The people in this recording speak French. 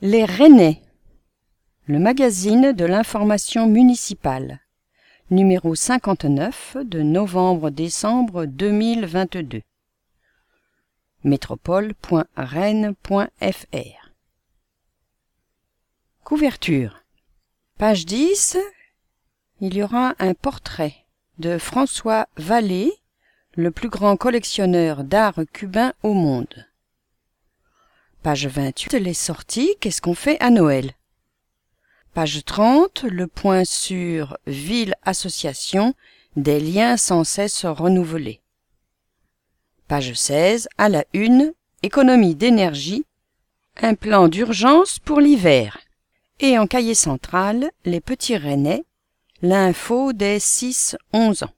Les Rennais. Le magazine de l'information municipale. Numéro 59 de novembre-décembre 2022. métropole.rennes.fr Couverture. Page 10. Il y aura un portrait de François Vallée, le plus grand collectionneur d'art cubain au monde. Page 28. Les sorties. Qu'est-ce qu'on fait à Noël? Page 30. Le point sur ville-association, des liens sans cesse renouvelés. Page 16. À la une. Économie d'énergie. Un plan d'urgence pour l'hiver. Et en cahier central, les petits Rennais. L'info des 6-11 ans.